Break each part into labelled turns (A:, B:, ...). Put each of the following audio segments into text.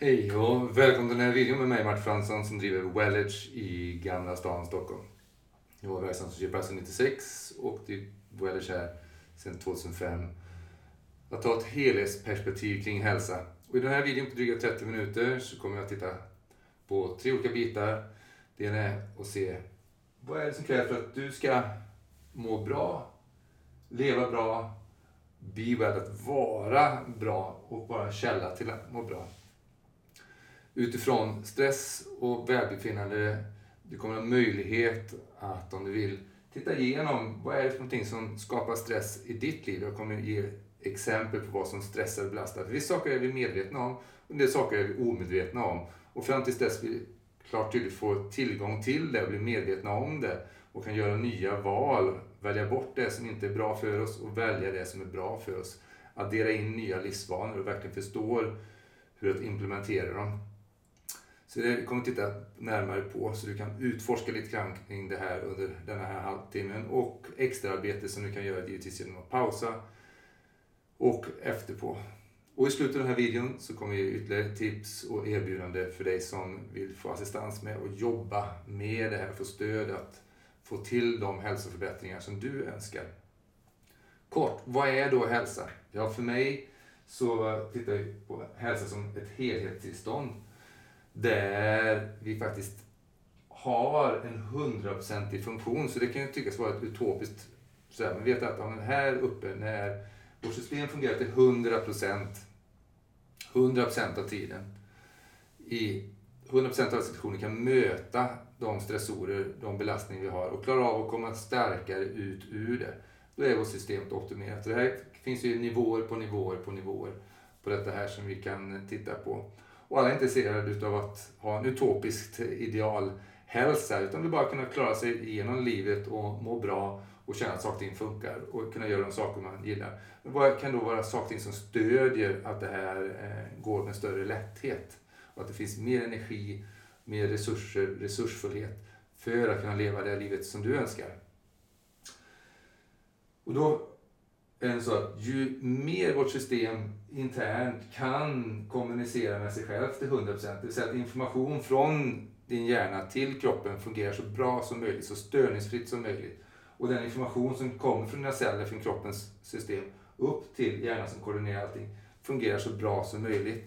A: Hej och välkommen till den här videon med mig Martin Fransson som driver Wellage i Gamla stan Stockholm. Jag var verksam som GPS 96 och i Wellage här sedan 2005. Att ta ett helhetsperspektiv kring hälsa. Och I den här videon på dryga 30 minuter så kommer jag att titta på tre olika bitar. Det ena är att se vad är det som krävs för att du ska må bra, leva bra, bli värd att vara bra och vara en källa till att må bra utifrån stress och välbefinnande. Du kommer ha möjlighet att, om du vill, titta igenom vad är det för någonting som skapar stress i ditt liv. Jag kommer ge exempel på vad som stressar och belastar. För vissa saker är vi medvetna om och en del saker är vi omedvetna om. Och fram tills dess vi klart tydligt får tillgång till det och blir medvetna om det och kan göra nya val, välja bort det som inte är bra för oss och välja det som är bra för oss. Addera in nya livsvanor och verkligen förstår hur att implementera dem. Så det kommer vi titta närmare på så du kan utforska lite grann kring det här under den här halvtimmen och extraarbete som du kan göra givetvis genom att pausa och efterpå. Och i slutet av den här videon så kommer vi ge ytterligare tips och erbjudande för dig som vill få assistans med och jobba med det här, få stöd att få till de hälsoförbättringar som du önskar. Kort, vad är då hälsa? Ja, för mig så tittar jag på hälsa som ett helhetstillstånd där vi faktiskt har en hundraprocentig funktion. Så det kan ju tyckas vara ett utopiskt sådär. Men vet att om här uppe, när vårt system fungerar till 100 procent, 100 procent av tiden, i 100 procent av situationen kan möta de stressorer, de belastningar vi har och klara av att komma starkare ut ur det. Då är vårt system optimerat. Så det här finns ju nivåer på nivåer på nivåer på detta här som vi kan titta på. Och alla är intresserade av att ha en utopisk idealhälsa utan vill bara kunna klara sig igenom livet och må bra och känna att saker och ting funkar och kunna göra de saker man gillar. Men vad kan då vara saker och ting som stödjer att det här eh, går med större lätthet? Och att det finns mer energi, mer resurser, resursfullhet för att kunna leva det livet som du önskar. Och då är det så att ju mer vårt system internt kan kommunicera med sig själv till 100%, det vill säga att information från din hjärna till kroppen fungerar så bra som möjligt, så störningsfritt som möjligt. Och den information som kommer från dina celler, från kroppens system, upp till hjärnan som koordinerar allting, fungerar så bra som möjligt.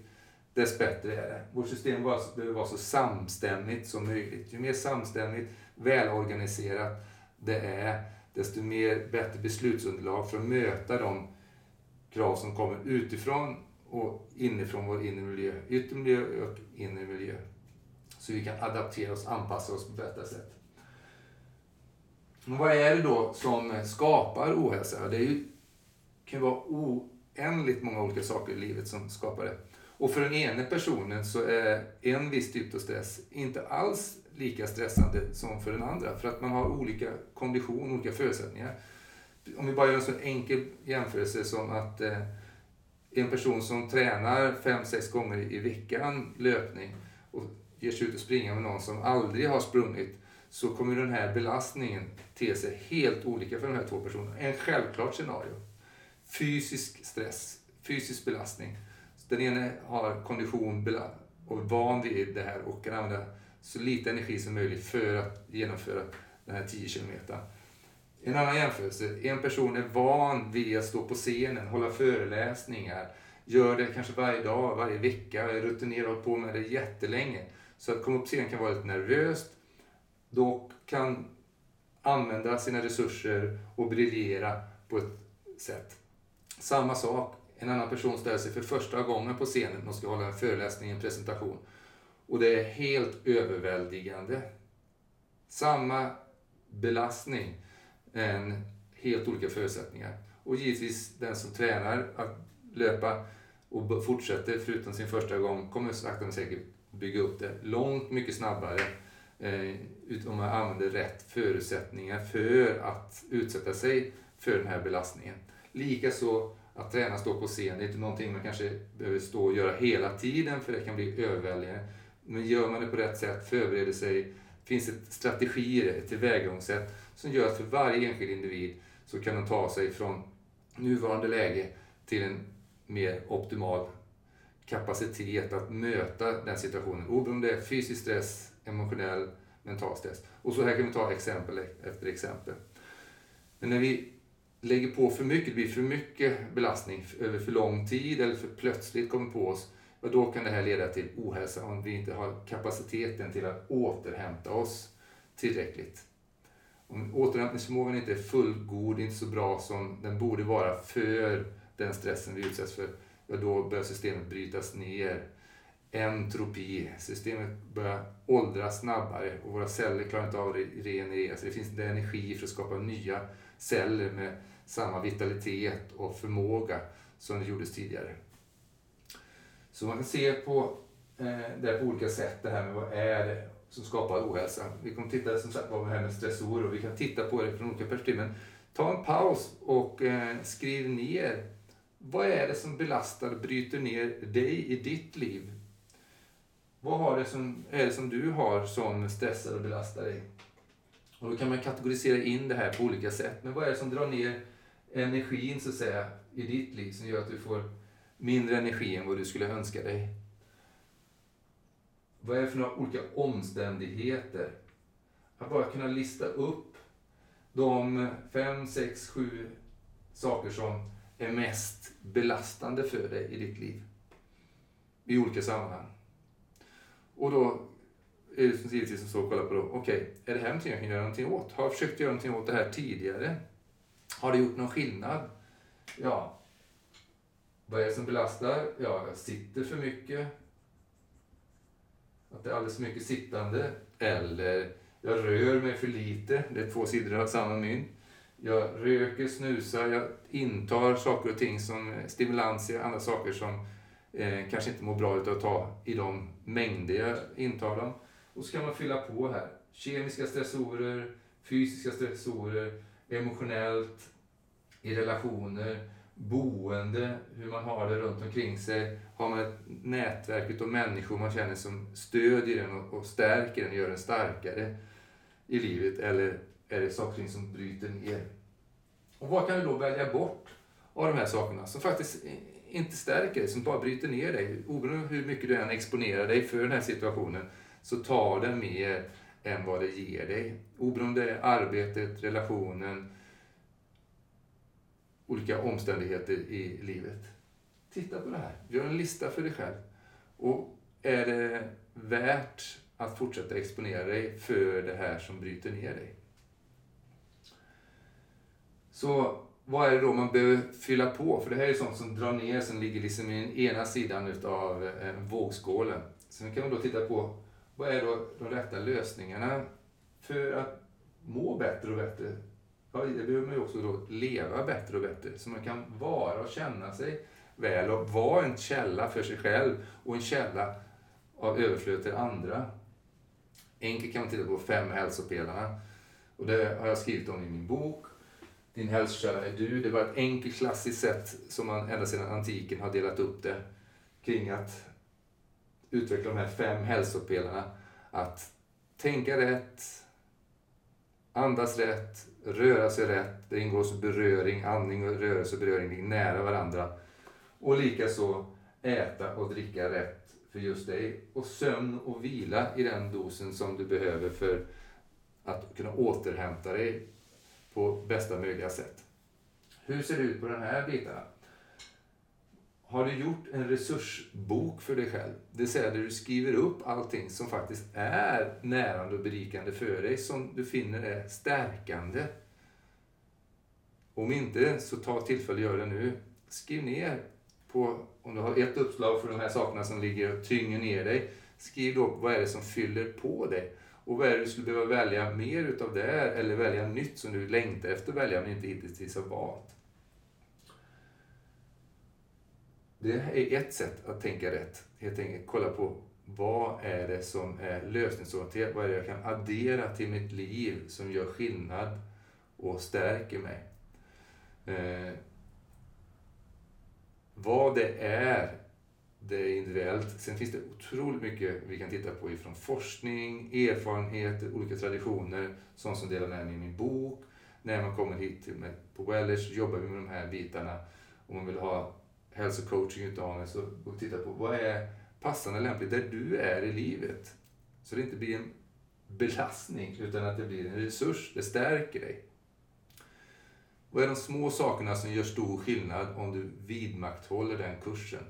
A: Dess bättre är det. Vårt system behöver vara så samstämmigt som möjligt. Ju mer samstämmigt, välorganiserat det är, desto mer bättre beslutsunderlag för att möta de krav som kommer utifrån och inifrån vår inre miljö, yttre miljö och inre miljö. Så vi kan adaptera oss, anpassa oss på bättre sätt. Men vad är det då som skapar ohälsa? Det är ju, kan ju vara oändligt många olika saker i livet som skapar det. Och för den ena personen så är en viss typ av stress inte alls lika stressande som för den andra. För att man har olika kondition, olika förutsättningar. Om vi bara gör en så enkel jämförelse som att eh, en person som tränar 5-6 gånger i veckan löpning och ger sig ut och springa med någon som aldrig har sprungit så kommer den här belastningen te sig helt olika för de här två personerna. En självklart scenario. Fysisk stress, fysisk belastning. Den ena har kondition och är van vid det här och kan använda så lite energi som möjligt för att genomföra den här 10 kilometern. En annan jämförelse, en person är van vid att stå på scenen, hålla föreläsningar, gör det kanske varje dag, varje vecka, är rutinerad och på med det jättelänge. Så att komma upp på scenen kan vara lite nervöst, då kan använda sina resurser och briljera på ett sätt. Samma sak, en annan person ställer sig för första gången på scenen och ska hålla en föreläsning, en presentation. Och det är helt överväldigande. Samma belastning, en helt olika förutsättningar. Och givetvis den som tränar att löpa och fortsätter förutom sin första gång kommer sakta men säkert bygga upp det långt mycket snabbare eh, om man använder rätt förutsättningar för att utsätta sig för den här belastningen. Likaså att träna stå på scen, det är inte någonting man kanske behöver stå och göra hela tiden för det kan bli överväldigande. Men gör man det på rätt sätt, förbereder sig, finns det strategier, ett tillvägagångssätt som gör att för varje enskild individ så kan de ta sig från nuvarande läge till en mer optimal kapacitet att möta den situationen. Oberoende om det är fysisk stress, emotionell, mental stress. Och så här kan vi ta exempel efter exempel. Men när vi lägger på för mycket, det blir för mycket belastning över för lång tid eller för plötsligt kommer på oss, ja, då kan det här leda till ohälsa om vi inte har kapaciteten till att återhämta oss tillräckligt. Om återhämtningsförmågan inte är fullgod, inte så bra som den borde vara för den stressen vi utsätts för, ja, då börjar systemet brytas ner. Entropi, systemet börjar åldras snabbare och våra celler klarar inte av att regenerera sig. Det finns inte energi för att skapa nya celler med samma vitalitet och förmåga som det gjordes tidigare. Så man kan se på eh, det på olika sätt, det här med vad är det som skapar ohälsa. Vi kommer titta som sagt på det här med stressorer och vi kan titta på det från olika perspektiv. Men ta en paus och eh, skriv ner vad är det som belastar, bryter ner dig i ditt liv? Vad har det som, är det som du har som stressar och belastar dig? Och då kan man kategorisera in det här på olika sätt. Men vad är det som drar ner energin så att säga i ditt liv som gör att du får mindre energi än vad du skulle önska dig? Vad är det för några olika omständigheter? Att bara kunna lista upp de fem, sex, sju saker som är mest belastande för dig i ditt liv. I olika sammanhang. Och då är det givetvis som så att kolla på då, okej, okay, är det här någonting jag kan göra någonting åt? Har jag försökt göra någonting åt det här tidigare? Har det gjort någon skillnad? Ja. Vad är det som belastar? Ja, jag sitter för mycket. Att det är alldeles för mycket sittande. Eller jag rör mig för lite. Det är två sidor av samma mynt. Jag röker, snusar, jag intar saker och ting som eh, stimulanser, andra saker som eh, kanske inte mår bra utav att ta i de mängder jag intar dem. Och så kan man fylla på här. Kemiska stressorer, fysiska stressorer, emotionellt, i relationer, boende, hur man har det runt omkring sig. Har man ett nätverk av människor man känner som stödjer den och stärker den och gör den starkare i livet. Eller är det saker som bryter ner. Och vad kan du då välja bort av de här sakerna som faktiskt inte stärker dig, som bara bryter ner dig? Oberoende hur mycket du än exponerar dig för den här situationen så tar den mer än vad det ger dig. Oberoende det är arbetet, relationen, olika omständigheter i livet. Titta på det här. Gör en lista för dig själv. Och är det värt att fortsätta exponera dig för det här som bryter ner dig? Så vad är det då man behöver fylla på? För det här är sånt som drar ner, som ligger liksom i den ena sidan utav eh, vågskålen. Sen kan man då titta på vad är då de rätta lösningarna för att må bättre och bättre? Ja, det behöver man ju också då leva bättre och bättre. Så man kan vara och känna sig väl och vara en källa för sig själv och en källa av överflöd till andra. Enkelt kan man titta på fem hälsopelarna. Och det har jag skrivit om i min bok. Din hälsokälla är du. Det var ett enkelt klassiskt sätt som man ända sedan antiken har delat upp det kring att utveckla de här fem hälsopelarna. Att tänka rätt, andas rätt, röra sig rätt. Det ingår så beröring, andning och rörelse och beröring ligger nära varandra. Och likaså äta och dricka rätt för just dig. Och sömn och vila i den dosen som du behöver för att kunna återhämta dig på bästa möjliga sätt. Hur ser det ut på den här bitarna? Har du gjort en resursbok för dig själv. Det vill säga där du skriver upp allting som faktiskt är närande och berikande för dig, som du finner är stärkande. Om inte, så ta tillfället och gör det nu. Skriv ner på, om du har ett uppslag för de här sakerna som ligger och tynger ner dig, skriv då vad är det som fyller på dig. Och vad är det du skulle behöva välja mer utav det, eller välja nytt som du längtar efter att välja men inte hittills har valt. Det är ett sätt att tänka rätt. Helt enkelt kolla på vad är det som är lösningsorienterat? Vad är det jag kan addera till mitt liv som gör skillnad och stärker mig? Eh, vad det är, det är individuellt. Sen finns det otroligt mycket vi kan titta på ifrån forskning, erfarenheter, olika traditioner, sånt som delar med mig i min bok. När man kommer hit till mig på Wellers jobbar vi med de här bitarna. Om man vill ha hälsocoaching-utmaning så och titta på vad är passande och lämpligt där du är i livet. Så det inte blir en belastning utan att det blir en resurs, det stärker dig. Vad är de små sakerna som gör stor skillnad om du vidmakthåller den kursen?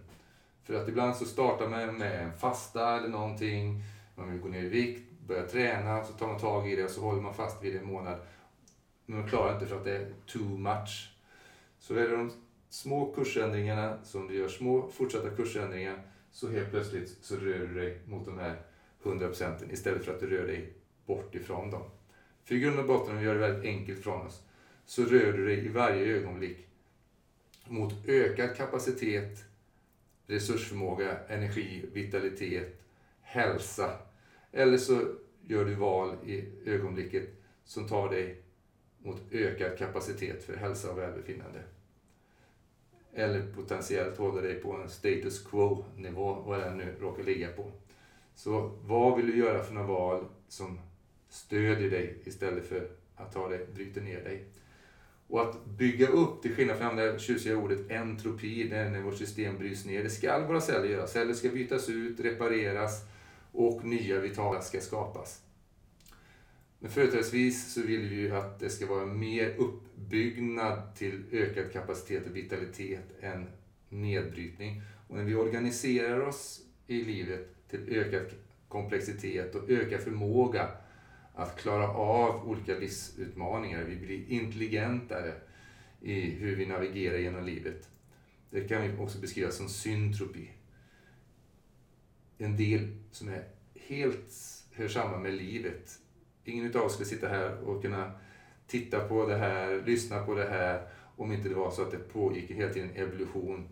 A: För att ibland så startar man med en fasta eller någonting, man vill gå ner i vikt, börja träna, så tar man tag i det och så håller man fast vid det en månad. Men man klarar inte för att det är too much. Så är det de små kursändringarna, så om du gör små fortsatta kursändringar, så helt plötsligt så rör du dig mot de här 100 procenten istället för att du rör dig bort ifrån dem. För i grund och botten, om vi gör det väldigt enkelt från oss, så rör du dig i varje ögonblick mot ökad kapacitet, resursförmåga, energi, vitalitet, hälsa. Eller så gör du val i ögonblicket som tar dig mot ökad kapacitet för hälsa och välbefinnande. Eller potentiellt hålla dig på en status quo-nivå, vad den nu råkar ligga på. Så vad vill du göra för några val som stödjer dig istället för att ta dig, bryter ner dig? Och att bygga upp, till skillnad från det tjusiga ordet entropi, när vårt system bryts ner. Det ska våra celler göra. Celler ska bytas ut, repareras och nya vitala ska skapas. Men företrädesvis så vill vi ju att det ska vara mer uppbyggnad till ökad kapacitet och vitalitet än nedbrytning. Och när vi organiserar oss i livet till ökad komplexitet och ökad förmåga att klara av olika livsutmaningar. Vi blir intelligentare i hur vi navigerar genom livet. Det kan vi också beskriva som syntropi. En del som är helt hör samman med livet. Ingen av oss skulle sitta här och kunna titta på det här, lyssna på det här om inte det var så att det pågick hela tiden evolution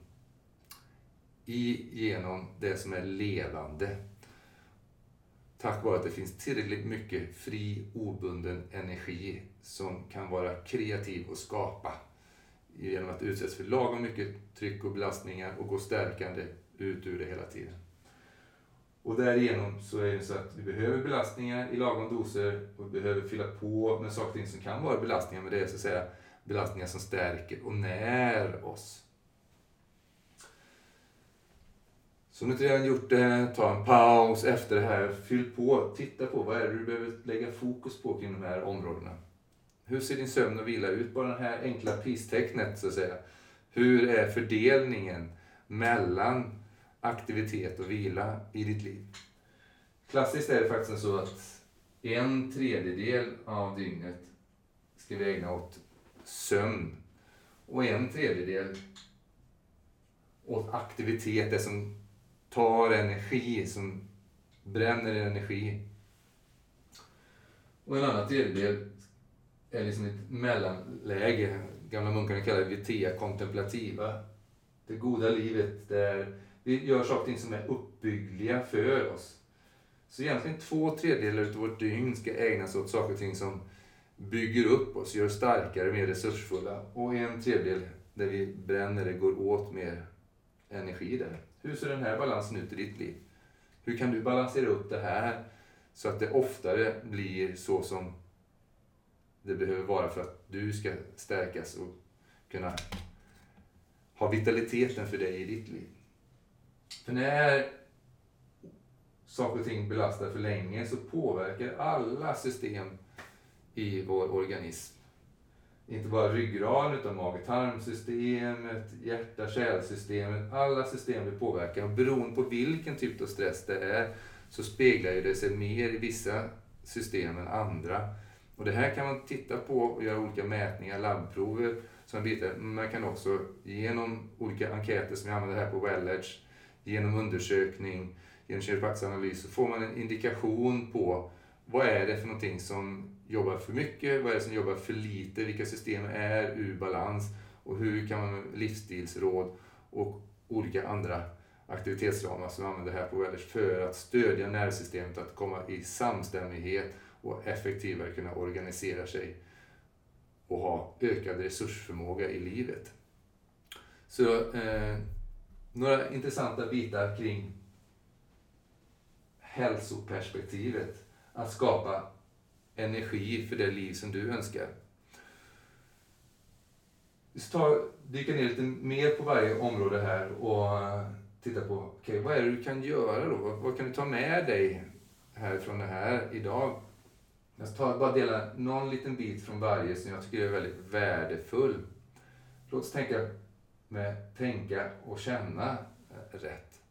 A: i, genom det som är levande tack vare att det finns tillräckligt mycket fri, obunden energi som kan vara kreativ och skapa genom att utsättas för lagom mycket tryck och belastningar och gå stärkande ut ur det hela tiden. Och därigenom så är det så att vi behöver belastningar i lagom doser och vi behöver fylla på med saker och ting som kan vara belastningar, men det är så att säga belastningar som stärker och när oss. Så om du inte redan gjort det, ta en paus efter det här. Fyll på, titta på vad är det du behöver lägga fokus på kring de här områdena. Hur ser din sömn och vila ut? Bara det här enkla pistecknet så att säga. Hur är fördelningen mellan aktivitet och vila i ditt liv? Klassiskt är det faktiskt så att en tredjedel av dygnet ska vi ägna åt sömn och en tredjedel åt aktivitet, det som tar energi, som bränner energi. Och en annan tredjedel är liksom ett mellanläge. Gamla munkarna kallar det vitea contemplativa. Det goda livet där vi gör saker och ting som är uppbyggliga för oss. Så egentligen två tredjedelar av vårt dygn ska ägnas åt saker och ting som bygger upp oss, gör starkare, mer resursfulla. Och en tredjedel där vi bränner, det går åt mer energi där. Hur ser den här balansen ut i ditt liv? Hur kan du balansera upp det här så att det oftare blir så som det behöver vara för att du ska stärkas och kunna ha vitaliteten för dig i ditt liv. För när saker och ting belastar för länge så påverkar alla system i vår organism inte bara ryggraden utan mage-tarmsystemet, hjärta-kärlsystemet. Alla system blir påverkade och beroende på vilken typ av stress det är så speglar det sig mer i vissa system än andra. Och det här kan man titta på och göra olika mätningar, labbprover. Som bitar. Man kan också genom olika enkäter som vi använder här på Welledge, genom undersökning, genom kiropraktisk analys så får man en indikation på vad är det för någonting som jobbar för mycket, vad är det som jobbar för lite, vilka system är ur balans och hur kan man med livsstilsråd och olika andra aktivitetsramar som vi använder här på Wellers för att stödja nervsystemet att komma i samstämmighet och effektivare kunna organisera sig och ha ökad resursförmåga i livet. Så eh, några intressanta bitar kring hälsoperspektivet. Att skapa energi för det liv som du önskar. Vi ska dyka ner lite mer på varje område här och titta på okay, vad är det du kan göra då? Vad, vad kan du ta med dig härifrån det här idag? Jag ska bara dela någon liten bit från varje som jag tycker är väldigt värdefull. Låt oss tänka med tänka och känna eh, rätt.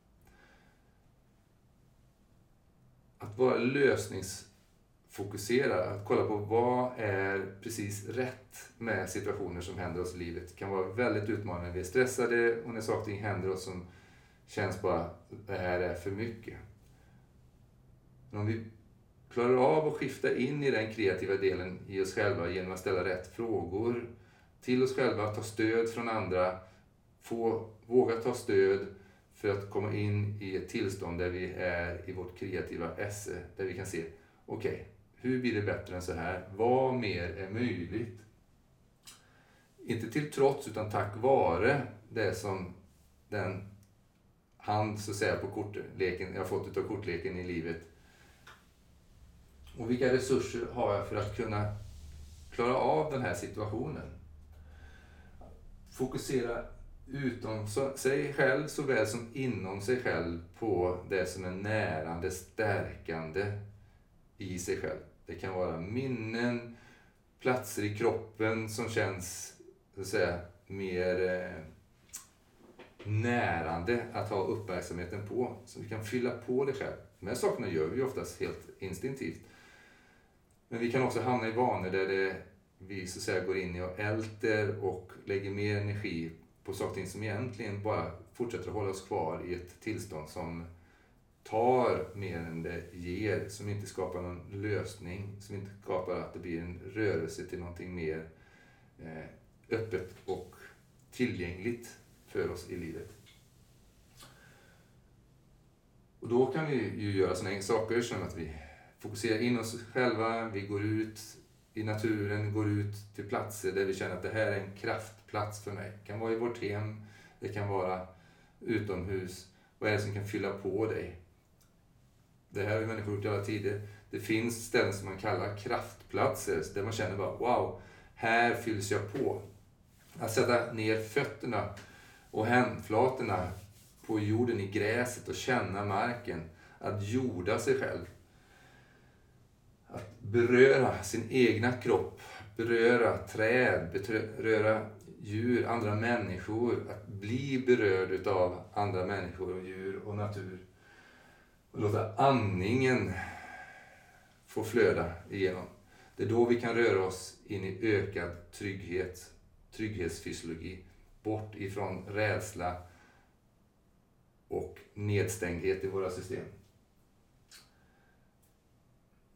A: Att vara lösningsfokuserad, att kolla på vad är precis rätt med situationer som händer oss i livet kan vara väldigt utmanande. Vi är stressade och när saker och ting händer oss som känns bara, det här är för mycket. Men om vi klarar av att skifta in i den kreativa delen i oss själva genom att ställa rätt frågor till oss själva, ta stöd från andra, få, våga ta stöd för att komma in i ett tillstånd där vi är i vårt kreativa esse, där vi kan se, okej, okay, hur blir det bättre än så här? Vad mer är möjligt? Inte till trots, utan tack vare det som den hand så att säga på kortleken, jag har fått utav kortleken i livet. Och vilka resurser har jag för att kunna klara av den här situationen? Fokusera utom sig själv såväl som inom sig själv på det som är närande, stärkande i sig själv. Det kan vara minnen, platser i kroppen som känns så att säga, mer eh, närande att ha uppmärksamheten på. Så vi kan fylla på det själv. De här sakerna gör vi oftast helt instinktivt. Men vi kan också hamna i vanor där det, vi så att säga går in i och älter och lägger mer energi på saker som egentligen bara fortsätter att hålla oss kvar i ett tillstånd som tar mer än det ger, som inte skapar någon lösning, som inte skapar att det blir en rörelse till någonting mer eh, öppet och tillgängligt för oss i livet. Och då kan vi ju göra sådana saker som att vi fokuserar in oss själva, vi går ut i naturen, går ut till platser där vi känner att det här är en kraft Plats för mig. Det kan vara i vårt hem, det kan vara utomhus. Vad är det som kan fylla på dig? Det här har människor gjort i alla tider. Det finns ställen som man kallar kraftplatser, där man känner bara wow, här fylls jag på. Att sätta ner fötterna och händflatorna på jorden i gräset och känna marken. Att jorda sig själv. Att beröra sin egna kropp, beröra träd, beröra djur, andra människor. Att bli berörd av andra människor och djur och natur. Och låta andningen få flöda igenom. Det är då vi kan röra oss in i ökad trygghet, trygghetsfysiologi bort ifrån rädsla och nedstängdhet i våra system.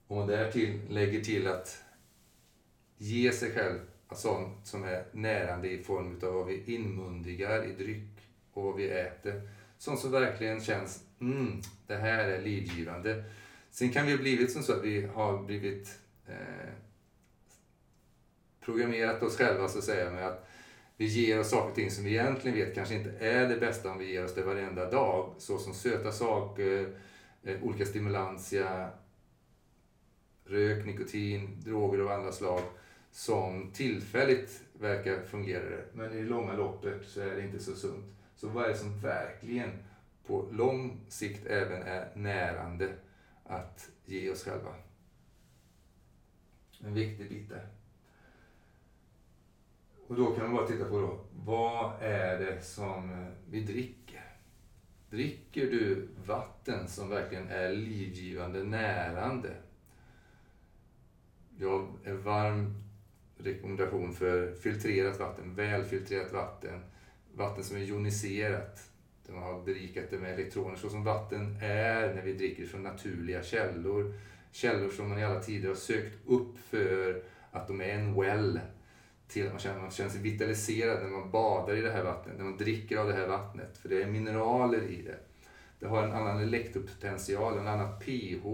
A: Om man därtill lägger till att ge sig själv sånt som är närande i form av vad vi inmundigar i dryck och vad vi äter. Sånt som verkligen känns, mm, det här är livgivande. Sen kan vi ha blivit som så att vi har blivit eh, programmerat oss själva så att säga med att vi ger oss saker och ting som vi egentligen vet kanske inte är det bästa om vi ger oss det varenda dag. Såsom söta saker, eh, olika stimulantia, rök, nikotin, droger av andra slag som tillfälligt verkar fungera. Men i det långa loppet så är det inte så sunt. Så vad är det som verkligen på lång sikt även är närande att ge oss själva? En viktig bit där. Och då kan man bara titta på då, vad är det som eh, vi dricker? Dricker du vatten som verkligen är livgivande, närande? Jag är varm rekommendation för filtrerat vatten, välfiltrerat vatten, vatten som är joniserat, där man har berikat det med elektroner, så som vatten är när vi dricker från naturliga källor. Källor som man i alla tider har sökt upp för att de är en well, till att man känner, man känner sig vitaliserad när man badar i det här vattnet, när man dricker av det här vattnet. För det är mineraler i det. Det har en annan elektropotential, en annan pH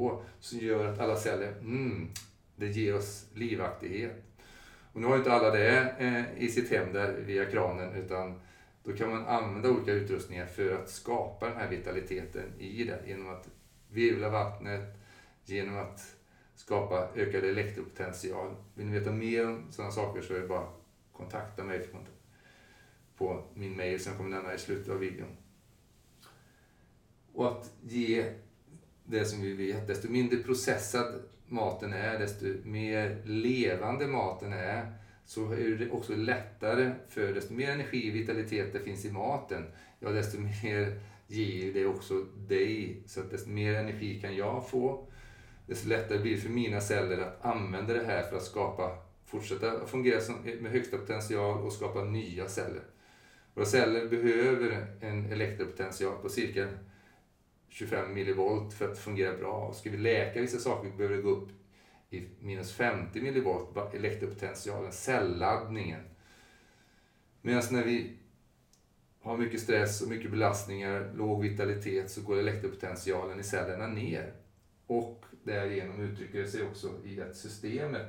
A: som gör att alla celler, mm, det ger oss livaktighet. Och nu har inte alla det eh, i sitt hem där via kranen utan då kan man använda olika utrustningar för att skapa den här vitaliteten i det genom att virvla vattnet, genom att skapa ökad elektropotential. Vill ni veta mer om sådana saker så är det bara att kontakta mig. på min mail som jag kommer nämna i slutet av videon. Och att ge det som vi vet, desto mindre processad maten är, desto mer levande maten är, så är det också lättare för desto mer energi och vitalitet det finns i maten, ja desto mer ger det också dig. Så att desto mer energi kan jag få, desto lättare blir det för mina celler att använda det här för att skapa, fortsätta fungera med högsta potential och skapa nya celler. Våra celler behöver en elektropotential på cirka 25 millivolt för att fungera bra. ska vi läka vissa saker behöver det gå upp i minus 50 millivolt, elektropotentialen, celladdningen. Medan när vi har mycket stress och mycket belastningar, låg vitalitet, så går elektropotentialen i cellerna ner. Och därigenom uttrycker det sig också i att systemet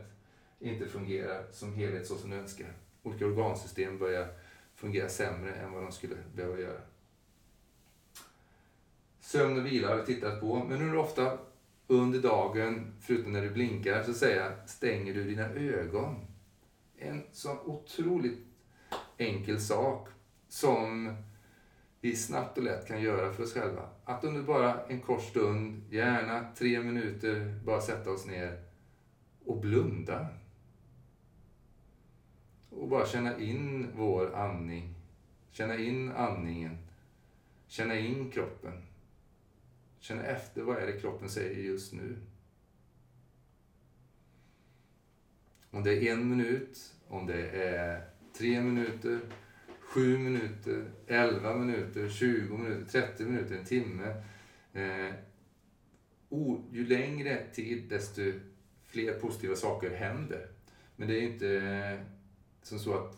A: inte fungerar som helhet så som det önskar. Olika organsystem börjar fungera sämre än vad de skulle behöva göra. Sömn och vila har vi tittat på, men hur ofta under dagen, förutom när du blinkar, så säga, stänger du dina ögon? En så otroligt enkel sak som vi snabbt och lätt kan göra för oss själva. Att under bara en kort stund, gärna tre minuter, bara sätta oss ner och blunda. Och bara känna in vår andning. Känna in andningen. Känna in kroppen. Känn efter vad är det kroppen säger just nu. Om det är en minut, om det är tre minuter, sju minuter, elva minuter, tjugo minuter, trettio minuter, en timme. Eh, o, ju längre tid desto fler positiva saker händer. Men det är inte eh, som så att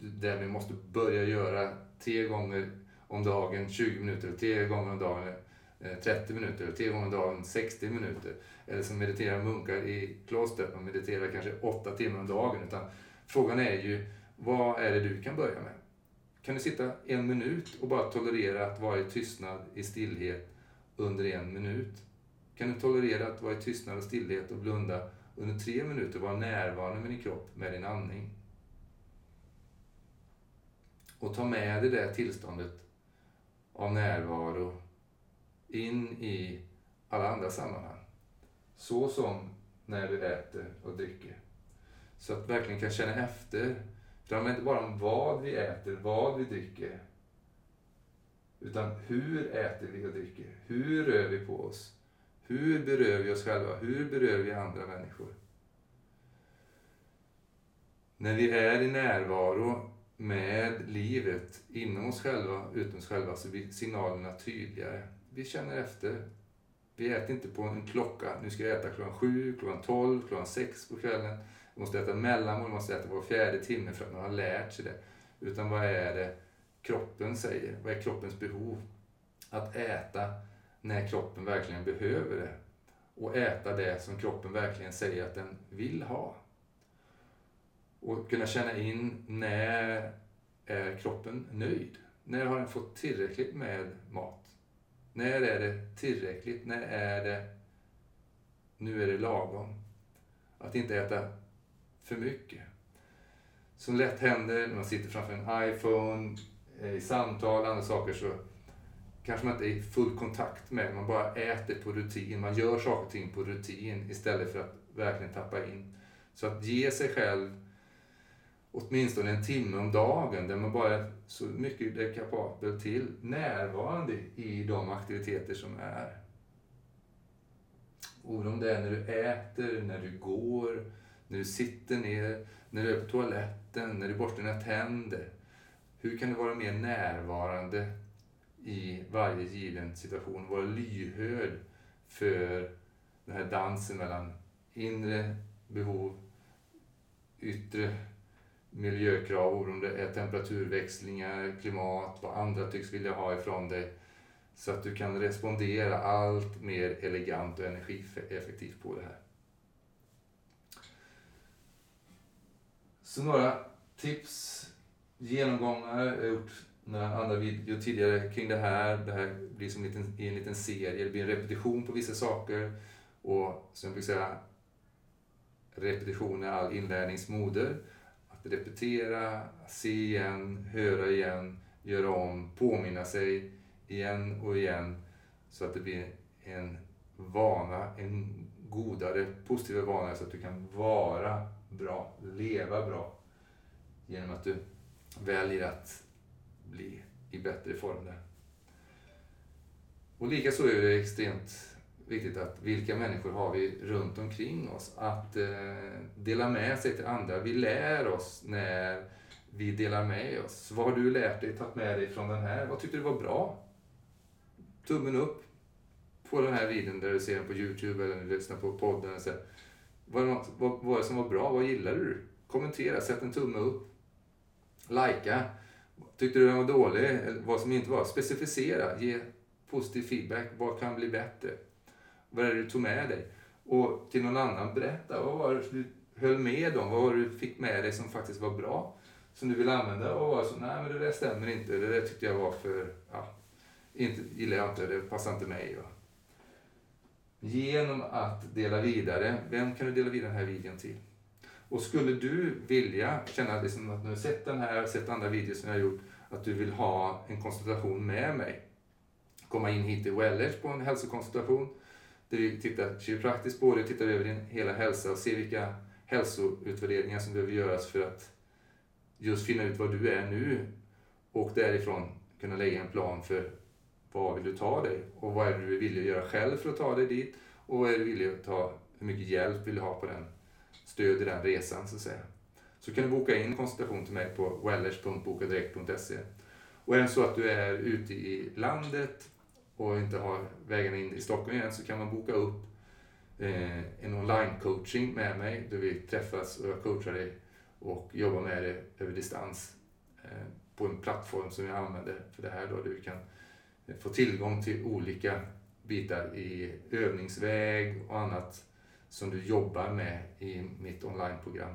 A: det vi måste börja göra tre gånger om dagen, 20 minuter, tre gånger om dagen, Eh, 30 minuter minuter, tre gånger om dagen, 60 minuter. Eller som mediterar munkar i kloster, man mediterar kanske åtta timmar om dagen. Utan frågan är ju, vad är det du kan börja med? Kan du sitta en minut och bara tolerera att vara i tystnad, i stillhet under en minut? Kan du tolerera att vara i tystnad och stillhet och blunda under tre minuter och vara närvarande med din kropp, med din andning? Och ta med dig det tillståndet av närvaro in i alla andra sammanhang. Så som när du äter och dricker. Så att verkligen kan känna efter. det handlar inte bara om vad vi äter, vad vi dricker. Utan hur äter vi och dricker? Hur rör vi på oss? Hur berör vi oss själva? Hur berör vi andra människor? När vi är i närvaro med livet inom oss själva, utom oss själva, så blir signalerna tydligare vi känner efter. Vi äter inte på en klocka. Nu ska jag äta klockan sju, klockan tolv, klockan sex på kvällen. Vi måste äta mellanmål, vi måste äta var fjärde timme för att man har lärt sig det. Utan vad är det kroppen säger? Vad är kroppens behov? Att äta när kroppen verkligen behöver det. Och äta det som kroppen verkligen säger att den vill ha. Och kunna känna in när är kroppen nöjd? När har den fått tillräckligt med mat? När är det tillräckligt? När är det nu är det lagom? Att inte äta för mycket. Som lätt händer när man sitter framför en iPhone, eh, i samtal, och andra saker så kanske man inte är i full kontakt med, man bara äter på rutin, man gör saker och ting på rutin istället för att verkligen tappa in. Så att ge sig själv åtminstone en timme om dagen där man bara är så mycket det är kapabel till närvarande i de aktiviteter som är. Och om det är när du äter, när du går, när du sitter ner, när du är på toaletten, när du borstar dina tänder. Hur kan du vara mer närvarande i varje given situation? Vara lyhörd för den här dansen mellan inre behov, yttre miljökrav, om det är temperaturväxlingar, klimat, vad andra tycks vilja ha ifrån dig. Så att du kan respondera allt mer elegant och energieffektivt på det här. Så några tips, genomgångar. Jag har gjort några andra videor tidigare kring det här. Det här blir som en liten, i en liten serie. Det blir en repetition på vissa saker. Och som jag brukar säga, repetition är all inlärningsmoder repetera, se igen, höra igen, göra om, påminna sig igen och igen så att det blir en vana, en godare, positivare vana så att du kan vara bra, leva bra genom att du väljer att bli i bättre form där. Och likaså är det extremt viktigt att vilka människor har vi runt omkring oss? Att eh, dela med sig till andra. Vi lär oss när vi delar med oss. Vad har du lärt dig, tagit med dig från den här? Vad tyckte du var bra? Tummen upp på den här videon där du ser den på Youtube eller lyssnar på podden. Så, vad, vad var det som var bra? Vad gillade du? Kommentera, sätt en tumme upp. Lajka. Tyckte du den var dålig? Eller vad som inte var? Specificera. Ge positiv feedback. Vad kan bli bättre? Vad är det du tog med dig? Och till någon annan, berätta. Vad var det du höll med om? Vad var det du fick med dig som faktiskt var bra? Som du vill använda? Och var så, nej men det där stämmer inte. Det där tyckte jag var för, ja, inte, gillar jag inte. Det passar inte mig. Och. Genom att dela vidare. Vem kan du dela vidare den här videon till? Och skulle du vilja känna liksom att du har sett den här, sett andra videor som jag har gjort, att du vill ha en konsultation med mig. Komma in hit till Wellers på en hälsokonsultation. Där vi tittar kiropraktiskt på det, tittar över din hela hälsa och ser vilka hälsoutvärderingar som behöver göras för att just finna ut var du är nu och därifrån kunna lägga en plan för vad vill du ta dig och vad är det du vill villig att göra själv för att ta dig dit och vad är du villig att ta, hur mycket hjälp vill du ha på den, stöd i den resan så att säga. Så kan du boka in konsultation till mig på wellers.bokadirekt.se. Och är det så att du är ute i landet och inte har vägen in i Stockholm igen så kan man boka upp eh, en online-coaching med mig där vi träffas och jag coachar dig och jobbar med dig över distans eh, på en plattform som jag använder för det här då, där vi kan eh, få tillgång till olika bitar i övningsväg och annat som du jobbar med i mitt onlineprogram.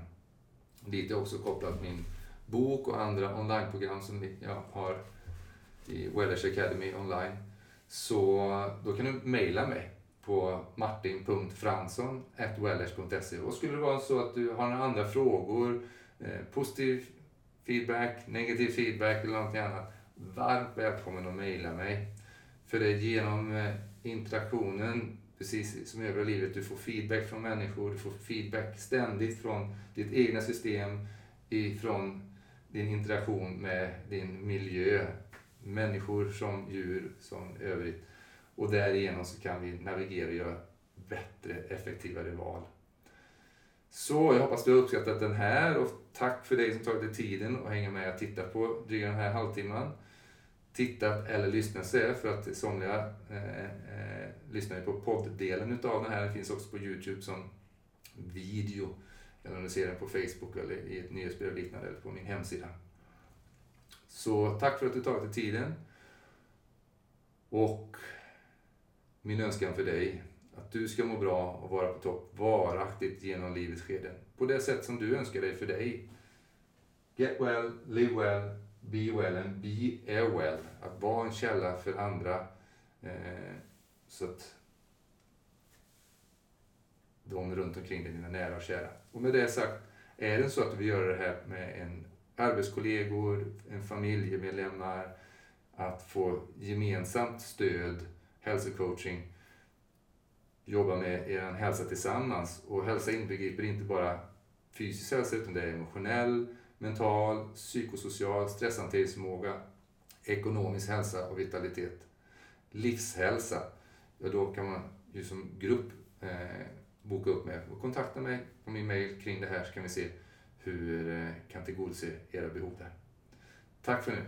A: Dit är också kopplat min bok och andra onlineprogram som jag har i Wellers Academy online. Så då kan du mejla mig på martin.fransson.wellers.se och skulle det vara så att du har några andra frågor, eh, positiv feedback, negativ feedback eller någonting annat, varmt välkommen att mejla mig. För det är genom eh, interaktionen, precis som i övriga livet, du får feedback från människor, du får feedback ständigt från ditt egna system, ifrån din interaktion med din miljö, människor som djur som övrigt. Och därigenom så kan vi navigera och göra bättre, effektivare val. Så jag hoppas du har uppskattat den här och tack för dig som tagit dig tiden att hänga med och titta på dryga den här halvtimman tittat eller lyssnat säger för att somliga eh, eh, lyssnar på podddelen utav den här. Den finns också på Youtube som video. Eller om du ser den på Facebook eller i ett nyhetsbrev liknande eller på min hemsida. Så tack för att du tagit dig tiden. Och min önskan för dig, att du ska må bra och vara på topp varaktigt genom livets skeden. På det sätt som du önskar dig för dig. Get well, live well, Be well and be air well. Att vara en källa för andra. Eh, så att de runt omkring dig, dina nära och kära. Och med det sagt, är det så att du vill göra det här med en arbetskollegor, familjemedlemmar, att få gemensamt stöd, hälsocoaching, jobba med er hälsa tillsammans. Och hälsa inbegriper inte bara fysisk hälsa utan det är emotionell, mental, psykosocial stresshanteringsförmåga, ekonomisk hälsa och vitalitet. Livshälsa, ja då kan man ju som grupp eh, boka upp med och kontakta mig på min mail kring det här så kan vi se hur eh, kan tillgodose era behov där. Tack för nu.